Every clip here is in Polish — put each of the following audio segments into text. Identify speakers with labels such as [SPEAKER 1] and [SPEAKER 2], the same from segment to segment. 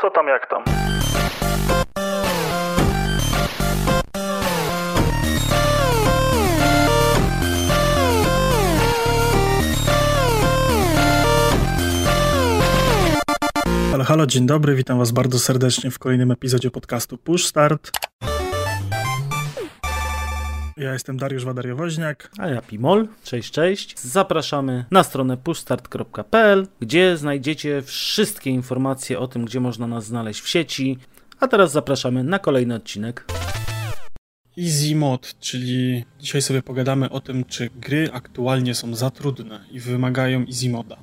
[SPEAKER 1] Co tam, jak tam? Halo, halo, dzień dobry, witam was bardzo serdecznie w kolejnym epizodzie podcastu Push Start. Ja jestem Dariusz Wadariowoźniak.
[SPEAKER 2] A ja Pimol. Cześć, cześć. Zapraszamy na stronę pushstart.pl, gdzie znajdziecie wszystkie informacje o tym, gdzie można nas znaleźć w sieci. A teraz zapraszamy na kolejny odcinek.
[SPEAKER 1] Easy Mod, czyli dzisiaj sobie pogadamy o tym, czy gry aktualnie są za trudne i wymagają Easy Moda.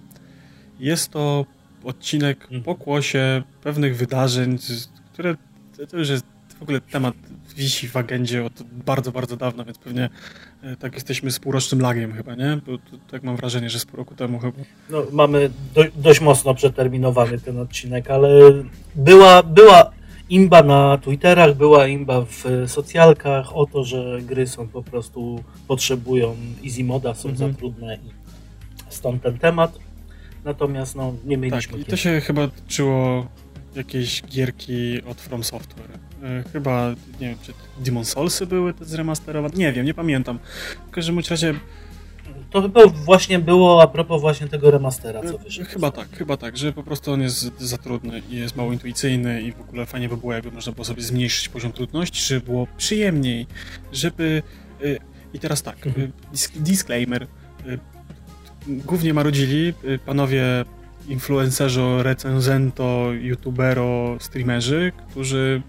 [SPEAKER 1] Jest to odcinek
[SPEAKER 2] Mhm.
[SPEAKER 1] pokłosie pewnych wydarzeń, które to już jest w ogóle temat wisi w agendzie od bardzo, bardzo dawna, więc pewnie e, tak jesteśmy z półrocznym lagiem chyba, nie? Bo tak mam wrażenie, że z pół roku temu chyba.
[SPEAKER 3] No, mamy do, dość mocno przeterminowany ten odcinek, ale była, była imba na Twitterach, była imba w socjalkach o to, że gry są po prostu, potrzebują easy moda, są
[SPEAKER 1] Mhm.
[SPEAKER 3] za trudne i stąd ten temat. Natomiast no, nie mieliśmy
[SPEAKER 1] Tak, i to się chyba tyczyło jakiejś gierki od From Software. E, Chyba, nie wiem, czy Demon Soulsy były te zremasterowane? Nie wiem, nie pamiętam. W każdym bądź razie
[SPEAKER 3] To chyba właśnie było a propos właśnie tego remastera, co wyszedł.
[SPEAKER 1] Chyba tak, chyba tak, że po prostu on jest za trudny i jest mało intuicyjny i w ogóle fajnie by było, jakby można było sobie zmniejszyć poziom trudności, żeby było przyjemniej, żeby... y, I teraz tak,
[SPEAKER 3] Mhm.
[SPEAKER 1] dis- disclaimer. Głównie marudzili panowie influencerzo, recenzento, youtubero, streamerzy, którzy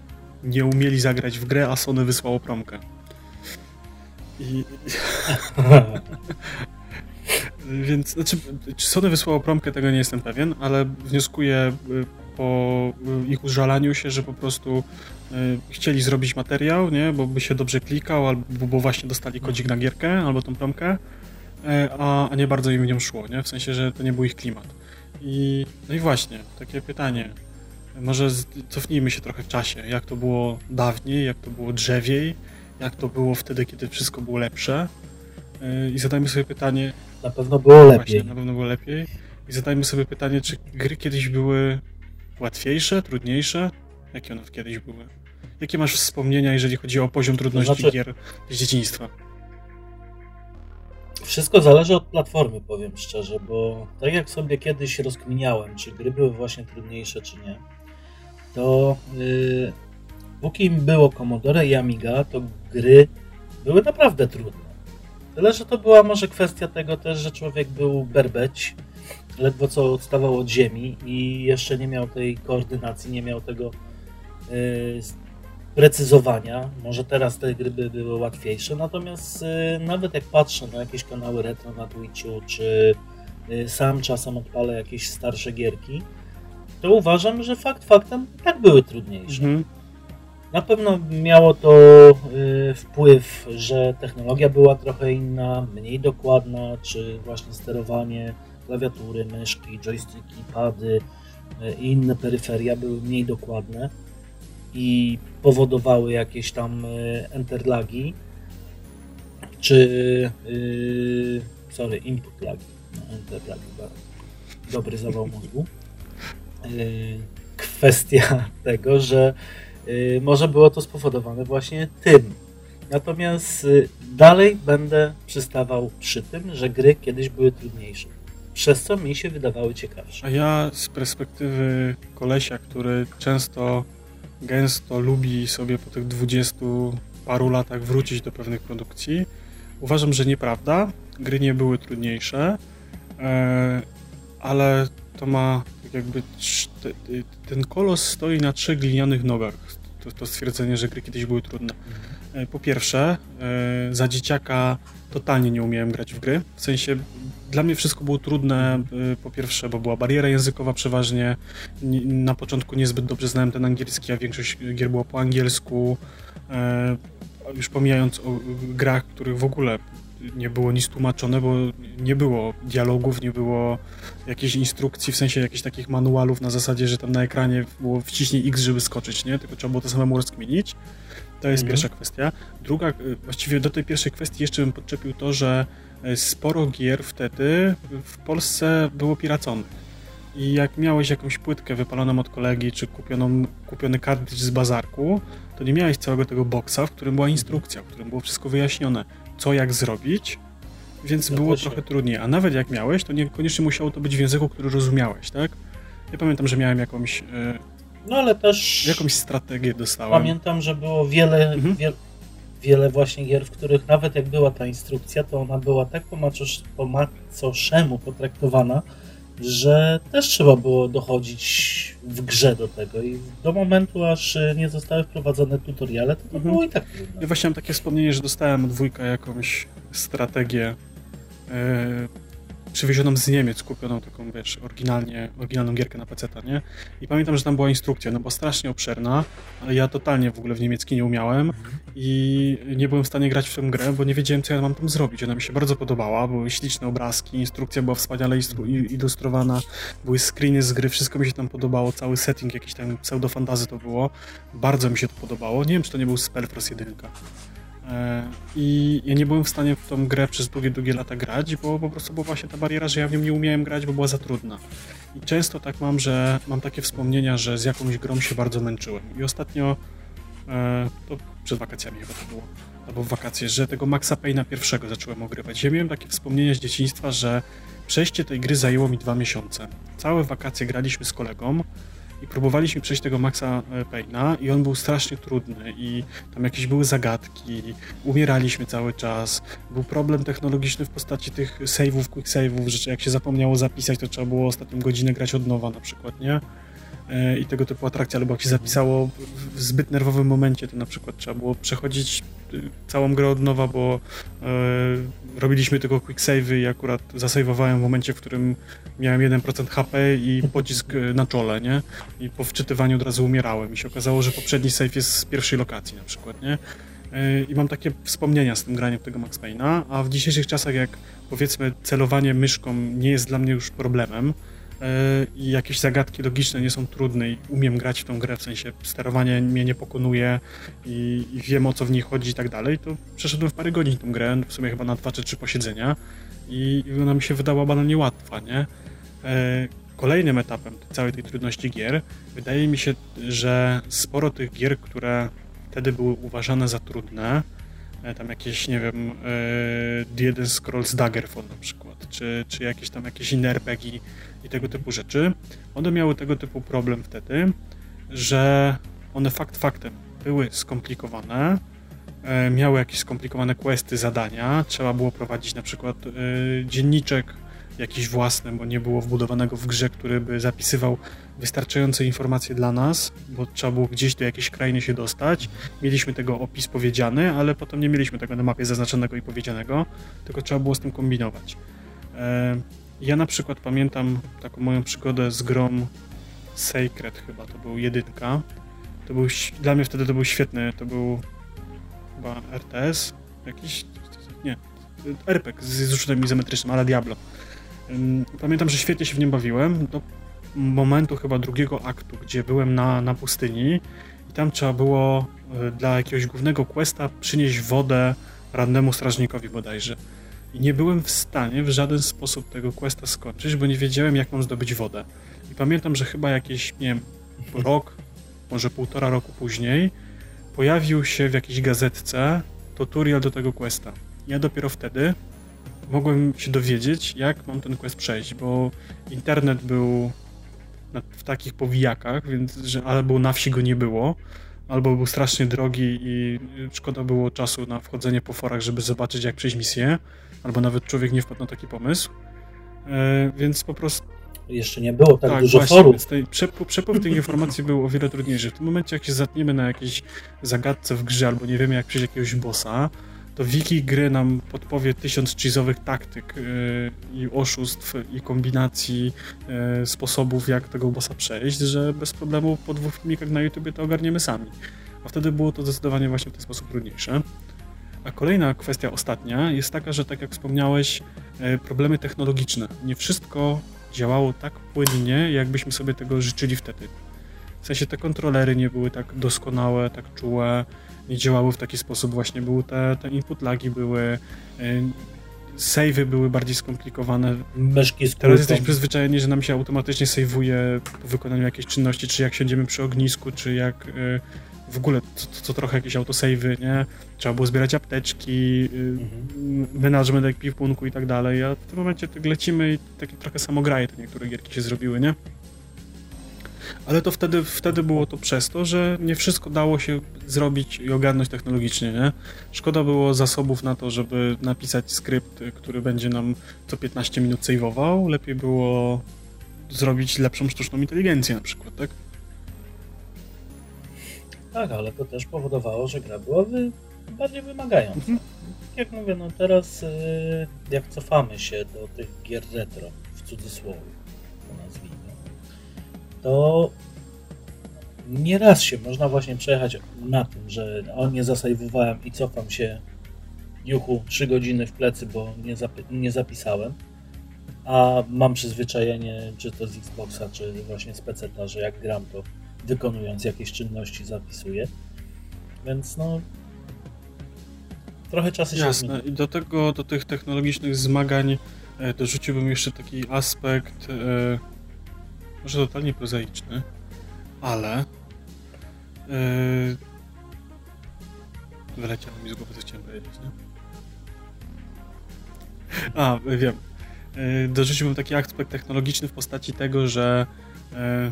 [SPEAKER 1] nie umieli zagrać w grę, a Sony wysłało promkę. I, Więc, znaczy, czy Sony wysłało promkę, tego nie jestem pewien, ale wnioskuję y, po y, ich użalaniu się, że po prostu y, chcieli zrobić materiał, nie, bo by się dobrze klikał, albo bo właśnie dostali kodzik na gierkę, albo tą promkę, e, a, a nie bardzo im w nią szło, nie, w sensie, że to nie był ich klimat. I, no i właśnie, takie pytanie, może cofnijmy się trochę w czasie, jak to było dawniej, jak to było drzewiej, jak to było wtedy, kiedy wszystko było lepsze y, i zadajmy sobie pytanie,
[SPEAKER 3] Na pewno było lepiej.
[SPEAKER 1] Właśnie, na pewno było lepiej. I zadajmy sobie pytanie, czy gry kiedyś były łatwiejsze, trudniejsze? Jakie one kiedyś były? Jakie masz wspomnienia, jeżeli chodzi o poziom trudności
[SPEAKER 3] znaczy-
[SPEAKER 1] gier z dzieciństwa?
[SPEAKER 3] Wszystko zależy od platformy, powiem szczerze, bo tak jak sobie kiedyś rozkminiałem, czy gry były właśnie trudniejsze, czy nie, to yy, póki było Commodore i Amiga, to gry były naprawdę trudne. Tyle, że to była może kwestia tego też, że człowiek był berbeć, ledwo co odstawał od ziemi i jeszcze nie miał tej koordynacji, nie miał tego yy, precyzowania. Może teraz te gry by były łatwiejsze, natomiast y, nawet jak patrzę na jakieś kanały retro na Twitchu, czy y, sam czasem odpalę jakieś starsze gierki, to uważam, że fakt faktem tak były trudniejsze.
[SPEAKER 1] Mhm.
[SPEAKER 3] Na pewno miało to y, wpływ, że technologia była trochę inna, mniej dokładna, czy właśnie sterowanie, klawiatury, myszki, joysticki, pady y, i inne peryferia były mniej dokładne i powodowały jakieś tam y, enterlagi, czy y, sorry, input lagi, no, enterlagi, dobry zawał mózgu. Y, kwestia tego, że y, może było to spowodowane właśnie tym. Natomiast y, dalej będę przystawał przy tym, że gry kiedyś były trudniejsze. Przez co mi się wydawały ciekawsze.
[SPEAKER 1] A ja z perspektywy kolesia, który często, gęsto lubi sobie po tych dwudziestu paru latach wrócić do pewnych produkcji, uważam, że nieprawda. Gry nie były trudniejsze, e, ale to ma jakby ten kolos stoi na trzech glinianych nogach. To, to stwierdzenie, że gry kiedyś były trudne. E, Po pierwsze, e, za dzieciaka totalnie nie umiałem grać w gry. W sensie dla mnie wszystko było trudne. e, Po pierwsze, bo była bariera językowa przeważnie. Ni- Na początku niezbyt dobrze znałem ten angielski, a większość gier była po angielsku. Już pomijając o grach, których w ogóle nie było nic tłumaczone, bo nie było dialogów, nie było jakichś instrukcji, w sensie jakichś takich manualów na zasadzie, że tam na ekranie było wciśnij X, żeby skoczyć, nie? Tylko trzeba było to samemu rozkminić. To jest
[SPEAKER 3] Mhm.
[SPEAKER 1] pierwsza kwestia. Druga, y, właściwie do tej pierwszej kwestii jeszcze bym podczepił to, że y, sporo gier wtedy w Polsce było piraconych. i jak miałeś jakąś płytkę wypaloną od kolegi, czy kupioną, kupiony kartridż z bazarku, to nie miałeś całego tego boksa, w którym była instrukcja, w którym było wszystko wyjaśnione, co jak zrobić, więc
[SPEAKER 3] No
[SPEAKER 1] było
[SPEAKER 3] właśnie.
[SPEAKER 1] trochę trudniej. A nawet jak miałeś, to niekoniecznie musiało to być w języku, który rozumiałeś, tak? Ja pamiętam, że miałem jakąś, e,
[SPEAKER 3] No ale też
[SPEAKER 1] jakąś strategię dostałem.
[SPEAKER 3] pamiętam, że było wiele,
[SPEAKER 1] Mhm.
[SPEAKER 3] wiel, wiele właśnie gier, w których nawet jak była ta instrukcja, to ona była tak po, po macoszemu potraktowana, że też trzeba było dochodzić w grze do tego i do momentu, aż y, nie zostały wprowadzone tutoriale, to, to
[SPEAKER 1] Mhm.
[SPEAKER 3] było i tak trudne.
[SPEAKER 1] Ja właśnie mam takie wspomnienie, że dostałem od wujka jakąś strategię e, przywiezioną z Niemiec, kupioną taką, wiesz, oryginalnie, oryginalną gierkę na PC, nie? I pamiętam, że tam była instrukcja, no bo strasznie obszerna, ale ja totalnie w ogóle w niemiecki nie umiałem i nie byłem w stanie grać w tę grę, bo nie wiedziałem, co ja mam tam zrobić. Ona mi się bardzo podobała, były śliczne obrazki, instrukcja była wspaniale ilustrowana, były screeny z gry, wszystko mi się tam podobało, cały setting, jakiś tam pseudofantazy to było. Bardzo mi się to podobało. Nie wiem, czy to nie był Spellfrost 1. E, I ja nie byłem w stanie w tą grę przez długie, długie lata grać, bo po prostu była właśnie ta bariera, że ja w nią nie umiałem grać, bo była za trudna. I często tak mam, że mam takie wspomnienia, że z jakąś grą się bardzo męczyłem. I ostatnio, e, to przed wakacjami chyba to było, albo w wakacje, że tego Maxa Payne'a pierwszego zacząłem ogrywać. Ja miałem takie wspomnienia z dzieciństwa, że przejście tej gry zajęło mi dwa miesiące. Całe wakacje graliśmy z kolegą i próbowaliśmy przejść tego Maxa e, Payne'a i on był strasznie trudny i tam jakieś były zagadki, umieraliśmy cały czas, był problem technologiczny w postaci tych save'ów, quick save'ów, że jak się zapomniało zapisać, to trzeba było ostatnią godzinę grać od nowa na przykład, nie? E, I tego typu atrakcje, albo jak się zapisało w- zbyt nerwowym momencie, to na przykład trzeba było przechodzić y, całą grę od nowa, bo e, robiliśmy tylko quick save'y i akurat zasejwowałem w momencie, w którym miałem 1% HP i pocisk e, na czole, nie? I po wczytywaniu od razu umierałem i się okazało, że poprzedni save jest z pierwszej lokacji na przykład, nie? E, I mam takie wspomnienia z tym graniem tego Max Payne'a, a w dzisiejszych czasach jak powiedzmy celowanie myszką nie jest dla mnie już problemem i jakieś zagadki logiczne nie są trudne i umiem grać w tą grę, w sensie sterowanie mnie nie pokonuje i, i wiem o co w niej chodzi i tak dalej, to przeszedłem w parę godzin tą grę, w sumie chyba na dwa czy trzy posiedzenia i, i ona mi się wydała banalnie łatwa, nie? E, Kolejnym etapem całej tej trudności gier wydaje mi się, że sporo tych gier, które wtedy były uważane za trudne, e, tam jakieś, nie wiem, e, The Elder Scrolls Daggerfall na przykład, czy, czy jakieś tam jakieś inne RPG i tego typu rzeczy, one miały tego typu problem wtedy, że one fakt faktem były skomplikowane, e, miały jakieś skomplikowane questy, zadania, trzeba było prowadzić na przykład e, dzienniczek jakiś własny, bo nie było wbudowanego w grze, który by zapisywał wystarczające informacje dla nas, bo trzeba było gdzieś do jakiejś krainy się dostać. Mieliśmy tego opis powiedziany, ale potem nie mieliśmy tego na mapie zaznaczonego i powiedzianego, tylko trzeba było z tym kombinować. E, Ja na przykład pamiętam taką moją przygodę z grą Sacred chyba, to był jedynka. To był, dla mnie wtedy to był świetny, to był chyba RTS, jakiś, nie, RPG z, rzutem izometrycznym, ale Diablo. Pamiętam, że świetnie się w nim bawiłem, do momentu chyba drugiego aktu, gdzie byłem na, na pustyni i tam trzeba było y, dla jakiegoś głównego questa przynieść wodę rannemu strażnikowi bodajże. I nie byłem w stanie w żaden sposób tego questa skończyć, bo nie wiedziałem, jak mam zdobyć wodę. I pamiętam, że chyba jakieś, nie wiem, rok, może półtora roku później pojawił się w jakiejś gazetce tutorial do tego questa. Ja dopiero wtedy mogłem się dowiedzieć, jak mam ten quest przejść, bo internet był na, w takich powijakach, więc że albo na wsi go nie było, albo był strasznie drogi i szkoda było czasu na wchodzenie po forach, żeby zobaczyć, jak przejść misję, albo nawet człowiek nie wpadł na taki pomysł. E, więc po prostu
[SPEAKER 3] Jeszcze nie było tak, dużo
[SPEAKER 1] właśnie,
[SPEAKER 3] forów.
[SPEAKER 1] tej, przepływ, przepływ tych informacji był o wiele trudniejszy. W tym momencie, jak się zatniemy na jakiejś zagadce w grze, albo nie wiemy, jak przejść jakiegoś bossa, to wiki gry nam podpowie tysiąc cheese'owych taktyk yy, i oszustw, i kombinacji yy, sposobów, jak tego bossa przejść, że bez problemu po dwóch filmikach na YouTube to ogarniemy sami. A wtedy było to zdecydowanie właśnie w ten sposób trudniejsze. A kolejna kwestia ostatnia jest taka, że tak jak wspomniałeś, yy, problemy technologiczne. Nie wszystko działało tak płynnie, jakbyśmy sobie tego życzyli wtedy. W sensie te kontrolery nie były tak doskonałe, tak czułe, nie działały w taki sposób, właśnie były te, te input lagi były, y, savey były bardziej skomplikowane.
[SPEAKER 3] Myszki z
[SPEAKER 1] Teraz jesteśmy przyzwyczajeni, że nam się automatycznie saveuje po wykonaniu jakiejś czynności, czy jak siedzimy przy ognisku, czy jak y, w ogóle co, co trochę jakieś autosavey, nie? Trzeba było zbierać apteczki, y,
[SPEAKER 3] Mhm.
[SPEAKER 1] management ekwipunku i tak dalej, a w tym momencie tak lecimy i takie trochę samograje te niektóre gierki się zrobiły, nie? Ale to wtedy, wtedy było to przez to, że nie wszystko dało się zrobić i ogarnąć technologicznie, nie? Szkoda było zasobów na to, żeby napisać skrypt, który będzie nam co 15 minut saveował. Lepiej było zrobić lepszą sztuczną inteligencję na przykład, tak?
[SPEAKER 3] Tak, ale to też powodowało, że gra była wy... bardziej wymagająca.
[SPEAKER 1] Mhm.
[SPEAKER 3] Jak mówię, no teraz y, jak cofamy się do tych gier retro, w cudzysłowie to nazwijmy, to nieraz się można właśnie przejechać na tym, że o nie zasajwowałem i cofam się juchu 3 godziny w plecy, bo nie, nie zapisałem. A mam przyzwyczajenie, czy to z Xboxa, czy właśnie z PC, że jak gram, to wykonując jakieś czynności zapisuję. Więc no. Trochę czasy się
[SPEAKER 1] Jasne. I do tego, do tych technologicznych zmagań e, dorzuciłbym jeszcze taki aspekt e, może totalnie prozaiczny, ale e, wyleciało mi z głowy, co chciałem powiedzieć, nie? A, wiem. Dorzuciłbym taki aspekt technologiczny w postaci tego, że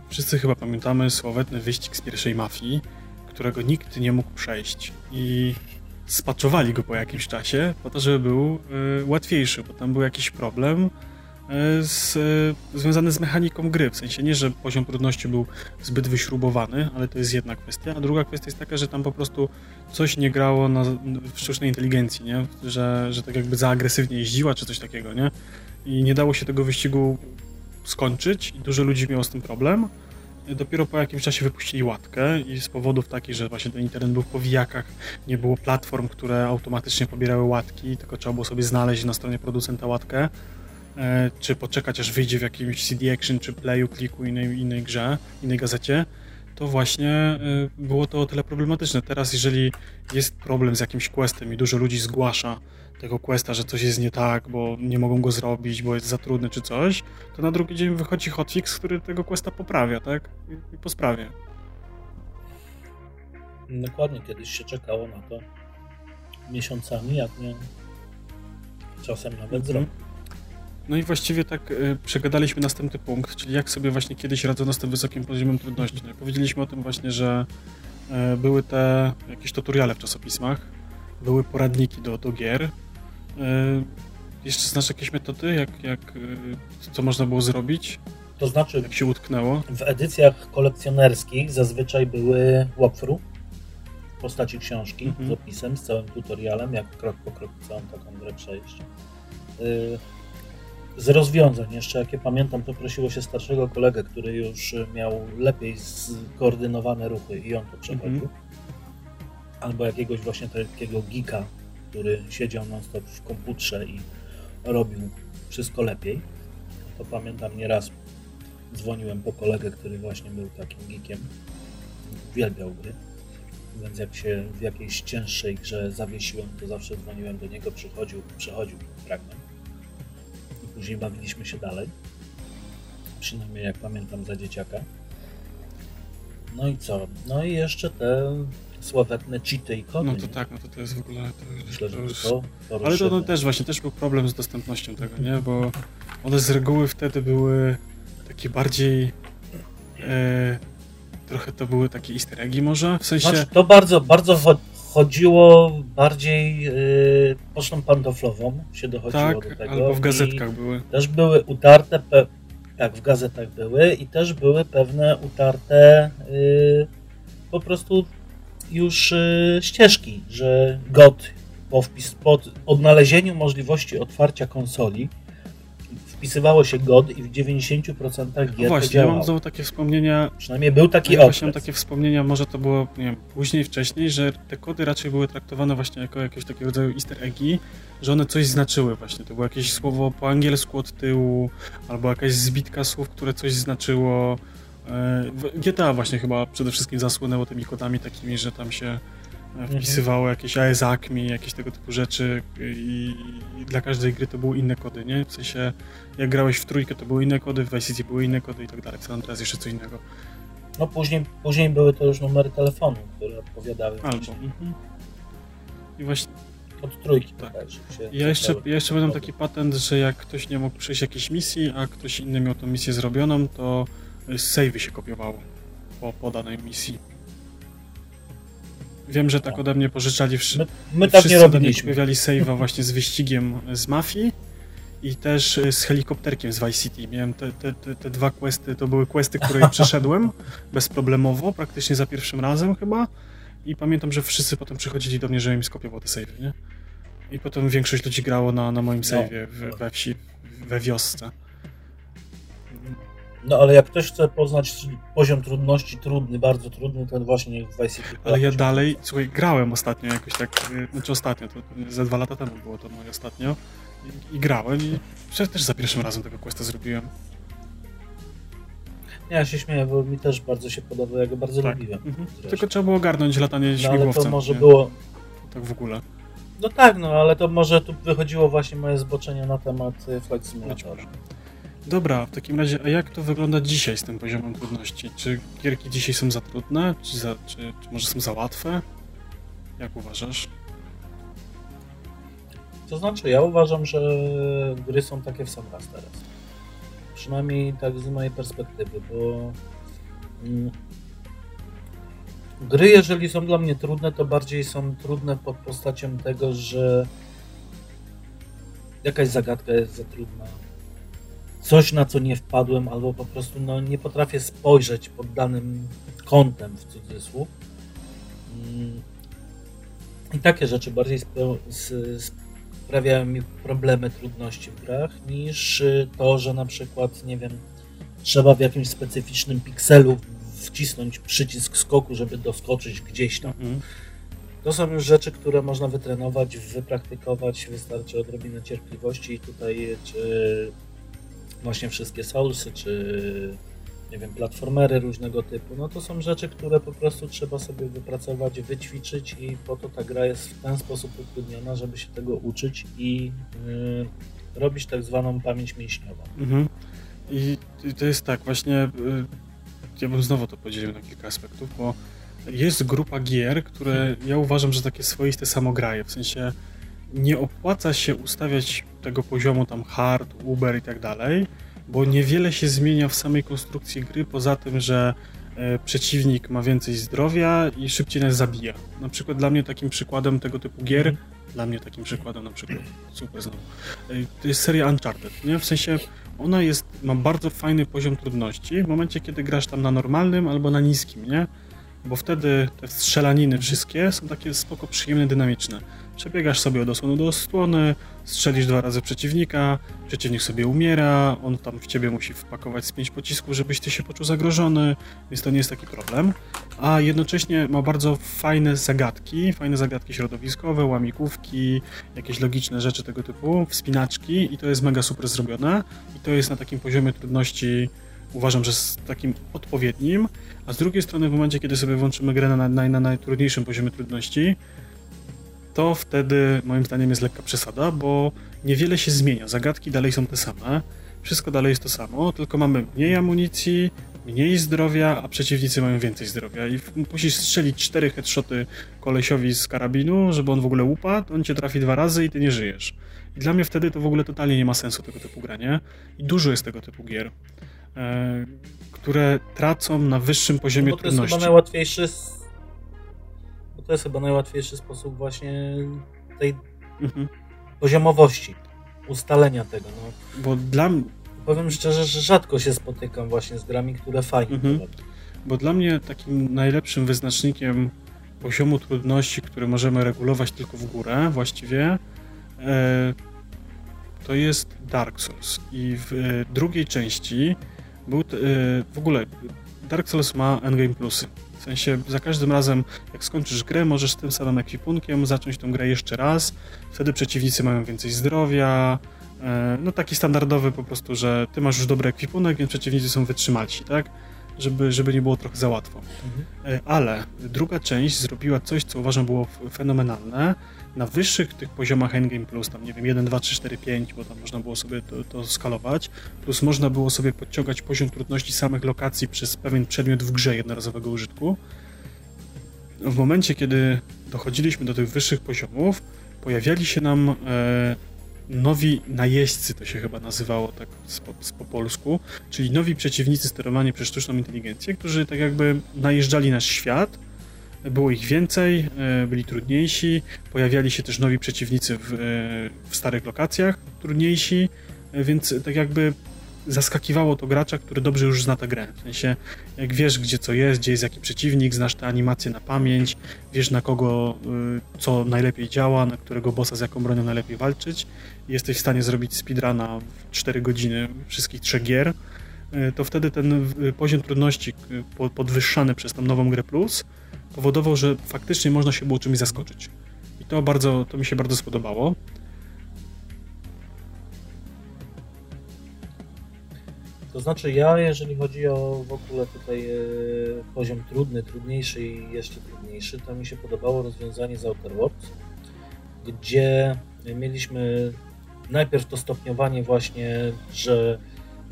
[SPEAKER 1] wszyscy chyba pamiętamy sławetny wyścig z pierwszej mafii, którego nikt nie mógł przejść i spaczowali go po jakimś czasie po to, żeby był y, łatwiejszy, bo tam był jakiś problem y, z, związany z mechaniką gry. W sensie nie, że poziom trudności był zbyt wyśrubowany, ale to jest jedna kwestia. A druga kwestia jest taka, że tam po prostu coś nie grało na, w sztucznej inteligencji, nie? Że, że tak jakby za agresywnie jeździła, czy coś takiego, nie? I nie dało się tego wyścigu skończyć i dużo ludzi miało z tym problem. Dopiero po jakimś czasie wypuścili łatkę i z powodów takich, że właśnie ten internet był w powijakach, nie było platform, które automatycznie pobierały łatki, tylko trzeba było sobie znaleźć na stronie producenta łatkę, e, czy poczekać aż wyjdzie w jakimś CD Action, czy Playu, Kliku, innej, innej grze, innej gazecie, to właśnie e, było to o tyle problematyczne. Teraz jeżeli jest problem z jakimś questem i dużo ludzi zgłasza tego questa, że coś jest nie tak, bo nie mogą go zrobić, bo jest za trudny czy coś, to na drugi dzień wychodzi hotfix, który tego questa poprawia, tak? I, i po sprawie.
[SPEAKER 3] Dokładnie, kiedyś się czekało na to miesiącami, jak nie czasem nawet
[SPEAKER 1] Mhm. No i właściwie tak y, przegadaliśmy następny punkt, czyli jak sobie właśnie kiedyś radzono z tym wysokim poziomem trudności. No, powiedzieliśmy o tym właśnie, że y, były te jakieś tutoriale w czasopismach, były poradniki do, do gier. Y, jeszcze znasz jakieś metody, jak, jak, y, co można było zrobić,
[SPEAKER 3] To znaczy,
[SPEAKER 1] jak się utknęło?
[SPEAKER 3] w edycjach kolekcjonerskich zazwyczaj były walkthrough w postaci książki
[SPEAKER 1] Mhm.
[SPEAKER 3] z opisem, z całym tutorialem, jak krok po kroku całą taką grę przejść. Y, Z rozwiązań jeszcze, jakie pamiętam, to prosiło się starszego kolegę, który już miał lepiej skoordynowane ruchy i on to przechodził.
[SPEAKER 1] Mhm.
[SPEAKER 3] Albo jakiegoś właśnie takiego geeka, który siedział non stop w komputerze i robił wszystko lepiej. To pamiętam nieraz dzwoniłem po kolegę, który właśnie był takim geekiem. Uwielbiał gry. Więc jak się w jakiejś cięższej grze zawiesiłem, to zawsze dzwoniłem do niego, przychodził, przechodził fragment. I później bawiliśmy się dalej. Przynajmniej jak pamiętam za dzieciaka. No i co? No i jeszcze te sławetne cheaty i kody.
[SPEAKER 1] No to tak, no to, to jest w ogóle... To,
[SPEAKER 3] Myślę,
[SPEAKER 1] to
[SPEAKER 3] to,
[SPEAKER 1] już...
[SPEAKER 3] to
[SPEAKER 1] Ale to
[SPEAKER 3] poruszymy.
[SPEAKER 1] też właśnie, też był problem z dostępnością tego, nie? Bo one z reguły wtedy były takie bardziej... E, trochę to były takie easter eggi może, w sensie...
[SPEAKER 3] Znaczy, to bardzo, bardzo cho- chodziło bardziej yy, pocztą pantoflową się dochodziło
[SPEAKER 1] tak,
[SPEAKER 3] do tego.
[SPEAKER 1] albo w gazetkach były.
[SPEAKER 3] Też były utarte, tak, w gazetach były i też były pewne utarte yy, po prostu już yy, ścieżki, że GOT po, wpis, po odnalezieniu możliwości otwarcia konsoli wpisywało się GOD i w 90%
[SPEAKER 1] No
[SPEAKER 3] gier to
[SPEAKER 1] właśnie, ja mam znowu takie wspomnienia,
[SPEAKER 3] Przynajmniej był taki
[SPEAKER 1] ja właśnie mam
[SPEAKER 3] okres.
[SPEAKER 1] takie wspomnienia, może to było, nie wiem, później, wcześniej, że te kody raczej były traktowane właśnie jako jakieś takiego rodzaju easter eggi, że one coś znaczyły właśnie. To było jakieś słowo po angielsku od tyłu, albo jakaś zbitka słów, które coś znaczyło. E, w GTA właśnie chyba przede wszystkim zasłynęło tymi kodami takimi, że tam się e, wpisywało jakieś AES-ACMI, jakieś tego typu rzeczy i, i, dla każdej gry to były inne kody, nie? W sensie, jak grałeś w trójkę, to były inne kody, w Vice City były inne kody i tak dalej. Co teraz jeszcze co innego.
[SPEAKER 3] No później, później były to już numery telefonu, które odpowiadały.
[SPEAKER 1] Albo. Mhm. I właśnie
[SPEAKER 3] od trójki.
[SPEAKER 1] Tak. Ja jeszcze, ja jeszcze będę taki patent, że jak ktoś nie mógł przejść jakiejś misji, a ktoś inny miał tą misję zrobioną, to savey się kopiowało po podanej misji. Wiem, że tak ode mnie pożyczali wszyscy.
[SPEAKER 3] My, my tak nie robiliśmy.
[SPEAKER 1] Kopiowali save'a właśnie z wyścigiem z mafii i też z helikopterkiem z Vice City. Miałem te, te, te, te dwa questy, to były questy, które przeszedłem bezproblemowo, praktycznie za pierwszym razem chyba. I pamiętam, że wszyscy potem przychodzili do mnie, żebym im skopiował te savey, nie? I potem większość ludzi grało na, na moim no. save'ie no. we wsi, we wiosce.
[SPEAKER 3] No ale jak ktoś chce poznać poziom trudności trudny, bardzo trudny, to właśnie w Vice City.
[SPEAKER 1] Ale ja dalej, słuchaj, grałem ostatnio jakoś tak, y, znaczy ostatnio, to ze dwa lata temu było to moje ostatnio i, i grałem i przecież też za pierwszym razem tego questa zrobiłem.
[SPEAKER 3] Ja się śmieję, bo mi też bardzo się podoba, ja go bardzo tak. lubiłem. Mhm.
[SPEAKER 1] Tylko trzeba było ogarnąć latanie no, śmigłowcem.
[SPEAKER 3] ale to może nie? było...
[SPEAKER 1] Tak w ogóle.
[SPEAKER 3] No tak, no ale to może tu wychodziło właśnie moje zboczenie na temat y, Flight Simulator.
[SPEAKER 1] Dobra, w takim razie, a jak to wygląda dzisiaj z tym poziomem trudności? Czy gierki dzisiaj są za trudne, czy, za, czy, czy może są za łatwe? Jak uważasz?
[SPEAKER 3] To znaczy, ja uważam, że gry są takie w sam raz teraz. Przynajmniej tak z mojej perspektywy, bo mm, gry, jeżeli są dla mnie trudne, to bardziej są trudne pod postacią tego, że jakaś zagadka jest za trudna, coś na co nie wpadłem, albo po prostu no, nie potrafię spojrzeć pod danym kątem w cudzysłów. Mm, I takie rzeczy bardziej sprawiają mi problemy, trudności w grach, niż y, to, że na przykład, nie wiem, trzeba w jakimś specyficznym pikselu wcisnąć przycisk skoku, żeby doskoczyć gdzieś tam. Mhm. To są już rzeczy, które można wytrenować, wypraktykować, wystarczy odrobinę cierpliwości i tutaj czy właśnie wszystkie Soulsy, czy nie wiem, platformery różnego typu, no to są rzeczy, które po prostu trzeba sobie wypracować, wyćwiczyć i po to ta gra jest w ten sposób utrudniona, żeby się tego uczyć i yy, robić tak zwaną pamięć mięśniową. Mhm.
[SPEAKER 1] I, I, to jest tak, właśnie yy, ja bym znowu to podzielił na kilka aspektów, bo jest grupa gier, które ja uważam, że takie swoiste samograje, w sensie nie opłaca się ustawiać tego poziomu tam hard, uber i tak dalej, bo niewiele się zmienia w samej konstrukcji gry, poza tym, że e, przeciwnik ma więcej zdrowia i szybciej nas zabija. Na przykład dla mnie takim przykładem tego typu gier, mm. dla mnie takim przykładem na przykład, super znowu, e, to jest seria Uncharted, nie? W sensie ona jest, ma bardzo fajny poziom trudności w momencie, kiedy grasz tam na normalnym albo na niskim, nie? Bo wtedy te strzelaniny wszystkie są takie spoko przyjemne, dynamiczne. Przebiegasz sobie od osłony do osłony, strzelisz dwa razy przeciwnika, przeciwnik sobie umiera, on tam w ciebie musi wpakować z pięć pocisków, żebyś ty się poczuł zagrożony, więc to nie jest taki problem. A jednocześnie ma bardzo fajne zagadki, fajne zagadki środowiskowe, łamikówki, jakieś logiczne rzeczy tego typu, wspinaczki i to jest mega super zrobione i to jest na takim poziomie trudności uważam, że z takim odpowiednim, a z drugiej strony w momencie, kiedy sobie włączymy grę na, na, na najtrudniejszym poziomie trudności, to wtedy moim zdaniem jest lekka przesada, bo niewiele się zmienia. Zagadki dalej są te same, wszystko dalej jest to samo, tylko mamy mniej amunicji, mniej zdrowia, a przeciwnicy mają więcej zdrowia i musisz strzelić cztery headshoty kolesiowi z karabinu, żeby on w ogóle upadł, on cię trafi dwa razy i ty nie żyjesz. I dla mnie wtedy to w ogóle totalnie nie ma sensu tego typu granie i dużo jest tego typu gier, e, które tracą na wyższym poziomie no, trudności. To
[SPEAKER 3] jest chyba najłatwiejszy to jest chyba najłatwiejszy sposób właśnie tej mhm. poziomowości, ustalenia tego. No.
[SPEAKER 1] Bo dla mnie...
[SPEAKER 3] Powiem szczerze, że rzadko się spotykam właśnie z grami, które fajnie mhm.
[SPEAKER 1] Bo dla mnie takim najlepszym wyznacznikiem poziomu trudności, który możemy regulować tylko w górę właściwie, e, to jest Dark Souls. I w e, drugiej części był, e, w ogóle Dark Souls ma endgame plusy sensie za każdym razem, jak skończysz grę, możesz z tym samym ekwipunkiem zacząć tę grę jeszcze raz. Wtedy przeciwnicy mają więcej zdrowia. E, no taki standardowy po prostu, że ty masz już dobry ekwipunek, więc przeciwnicy są wytrzymalsi, tak? Żeby, żeby nie było trochę za łatwo.
[SPEAKER 3] Mhm.
[SPEAKER 1] Ale druga część zrobiła coś, co uważam było fenomenalne. Na wyższych tych poziomach Endgame Plus, tam nie wiem, 1, 2, 3, 4, 5, bo tam można było sobie to, to skalować, plus można było sobie podciągać poziom trudności samych lokacji przez pewien przedmiot w grze jednorazowego użytku. W momencie, kiedy dochodziliśmy do tych wyższych poziomów, pojawiali się nam e, nowi najeźdźcy, to się chyba nazywało tak po, po polsku, czyli nowi przeciwnicy sterowani przez sztuczną inteligencję, którzy tak jakby najeżdżali nasz świat. Było ich więcej, e, byli trudniejsi, pojawiali się też nowi przeciwnicy w, e, w starych lokacjach, trudniejsi, e, więc tak jakby zaskakiwało to gracza, który dobrze już zna tę grę. W sensie, jak wiesz, gdzie co jest, gdzie jest jaki przeciwnik, znasz te animacje na pamięć, wiesz na kogo co najlepiej działa, na którego bossa z jaką bronią najlepiej walczyć jesteś w stanie zrobić speedruna w 4 godziny wszystkich trzech gier, y, to wtedy ten poziom trudności po- podwyższany przez tą nową grę plus powodował, że faktycznie można się było czymś zaskoczyć. I to bardzo, to mi się bardzo spodobało.
[SPEAKER 3] To znaczy ja, jeżeli chodzi o w ogóle tutaj e, poziom trudny, trudniejszy i jeszcze trudniejszy, to mi się podobało rozwiązanie z Outer Worlds, gdzie mieliśmy najpierw to stopniowanie właśnie, że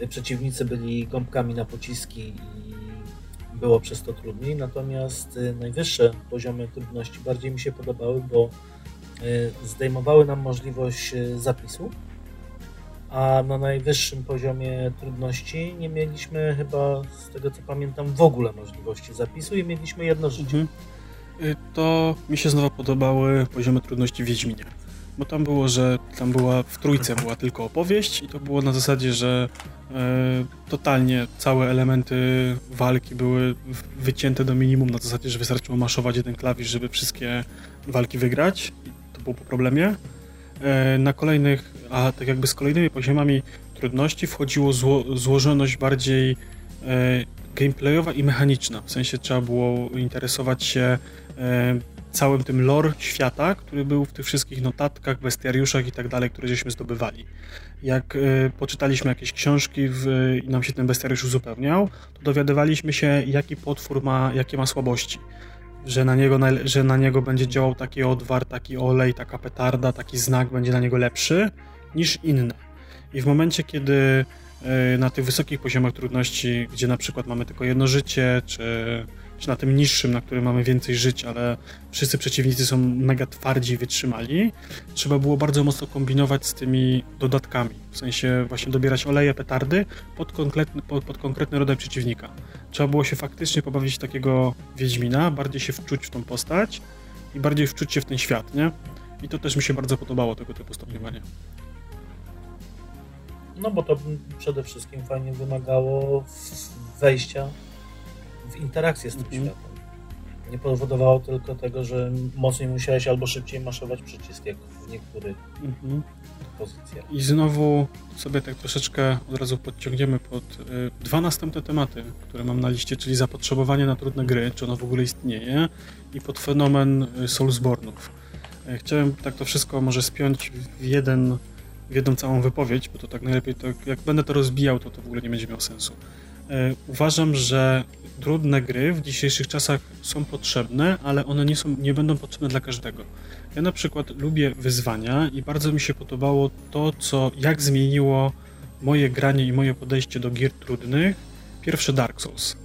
[SPEAKER 3] przeciwnicy byli gąbkami na pociski i było przez to trudniej, natomiast e, najwyższe poziomy trudności bardziej mi się podobały, bo e, zdejmowały nam możliwość e, zapisu, a na najwyższym poziomie trudności nie mieliśmy chyba, z tego co pamiętam, w ogóle możliwości zapisu i mieliśmy jedno życie.
[SPEAKER 1] Mhm. Y, To mi się znowu podobały poziomy trudności w Wiedźminie. Bo tam było, że tam była w trójce była tylko opowieść i to było na zasadzie, że e, totalnie całe elementy walki były wycięte do minimum na zasadzie, że wystarczyło maszować jeden klawisz, żeby wszystkie walki wygrać. To było po problemie. E, na kolejnych, a tak jakby z kolejnymi poziomami trudności wchodziło zło, złożoność bardziej e, gameplayowa i mechaniczna. W sensie trzeba było interesować się e, całym tym lore świata, który był w tych wszystkich notatkach, bestiariuszach i tak dalej, które żeśmy zdobywali. Jak e, poczytaliśmy jakieś książki w, i nam się ten bestiariusz uzupełniał, to dowiadywaliśmy się, jaki potwór ma, jakie ma słabości. Że na, niego, że na niego będzie działał taki odwar, taki olej, taka petarda, taki znak będzie na niego lepszy niż inne. I w momencie, kiedy e, na tych wysokich poziomach trudności, gdzie na przykład mamy tylko jedno życie, czy, czy na tym niższym, na którym mamy więcej żyć, ale wszyscy przeciwnicy są mega twardzi wytrzymali, trzeba było bardzo mocno kombinować z tymi dodatkami. W sensie właśnie dobierać oleje, petardy pod konkretny, pod, pod konkretny rodzaj przeciwnika. Trzeba było się faktycznie pobawić takiego Wiedźmina, bardziej się wczuć w tą postać i bardziej wczuć się w ten świat, nie? I to też mi się bardzo podobało, tego typu stopniowanie.
[SPEAKER 3] No bo to przede wszystkim fajnie wymagało wejścia w interakcję z tym
[SPEAKER 1] Mhm.
[SPEAKER 3] światem. Nie powodowało tylko tego, że mocniej musiałeś albo szybciej maszować przycisk, jak w niektórych
[SPEAKER 1] Mhm.
[SPEAKER 3] pozycjach.
[SPEAKER 1] I znowu sobie tak troszeczkę od razu podciągniemy pod y, dwa następne tematy, które mam na liście, czyli zapotrzebowanie na trudne gry, czy ono w ogóle istnieje, i pod fenomen Soulsbornów. Y, Chciałem tak to wszystko może spiąć w jeden w jedną całą wypowiedź, bo to tak najlepiej, to jak będę to rozbijał, to to w ogóle nie będzie miało sensu. E, Uważam, że trudne gry w dzisiejszych czasach są potrzebne, ale one nie, są, nie będą potrzebne dla każdego. Ja na przykład lubię wyzwania i bardzo mi się podobało to, co, jak zmieniło moje granie i moje podejście do gier trudnych pierwsze Dark Souls.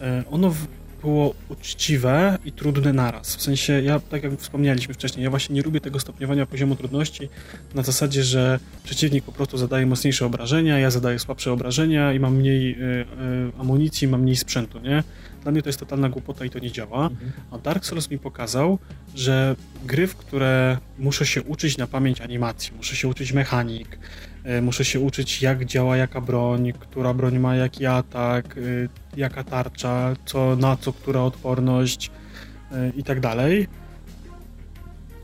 [SPEAKER 1] E, Ono było uczciwe i trudne naraz. W sensie, ja, tak jak wspomnieliśmy wcześniej, ja właśnie nie lubię tego stopniowania poziomu trudności na zasadzie, że przeciwnik po prostu zadaje mocniejsze obrażenia, ja zadaję słabsze obrażenia i mam mniej y, y, amunicji, mam mniej sprzętu, nie? Dla mnie to jest totalna głupota i to nie działa.
[SPEAKER 3] Mhm.
[SPEAKER 1] A Dark Souls mi pokazał, że gry, w które muszę się uczyć na pamięć animacji, muszę się uczyć mechanik, muszę się uczyć jak działa jaka broń, która broń ma jaki atak, e, jaka tarcza, co na co, która odporność e, i tak dalej.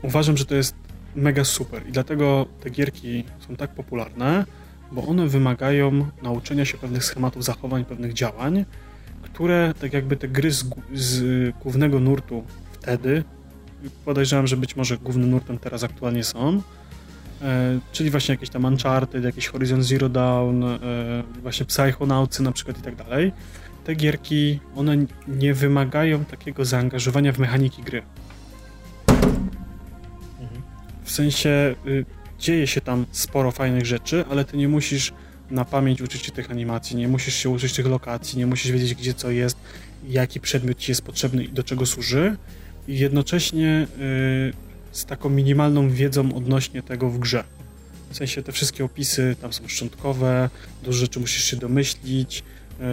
[SPEAKER 1] Uważam, że to jest mega super i dlatego te gierki są tak popularne, bo one wymagają nauczenia się pewnych schematów zachowań, pewnych działań, które tak jakby te gry z, z głównego nurtu wtedy, podejrzewam, że być może głównym nurtem teraz aktualnie są, e, czyli właśnie jakieś tam Uncharted, jakiś Horizon Zero Dawn, e, właśnie Psychonautsy na przykład i tak dalej, te gierki, one nie wymagają takiego zaangażowania w mechaniki gry. W sensie y, dzieje się tam sporo fajnych rzeczy, ale ty nie musisz na pamięć uczyć się tych animacji, nie musisz się uczyć tych lokacji, nie musisz wiedzieć gdzie co jest, jaki przedmiot ci jest potrzebny i do czego służy. I jednocześnie y, z taką minimalną wiedzą odnośnie tego w grze. W sensie te wszystkie opisy tam są szczątkowe, dużo rzeczy musisz się domyślić,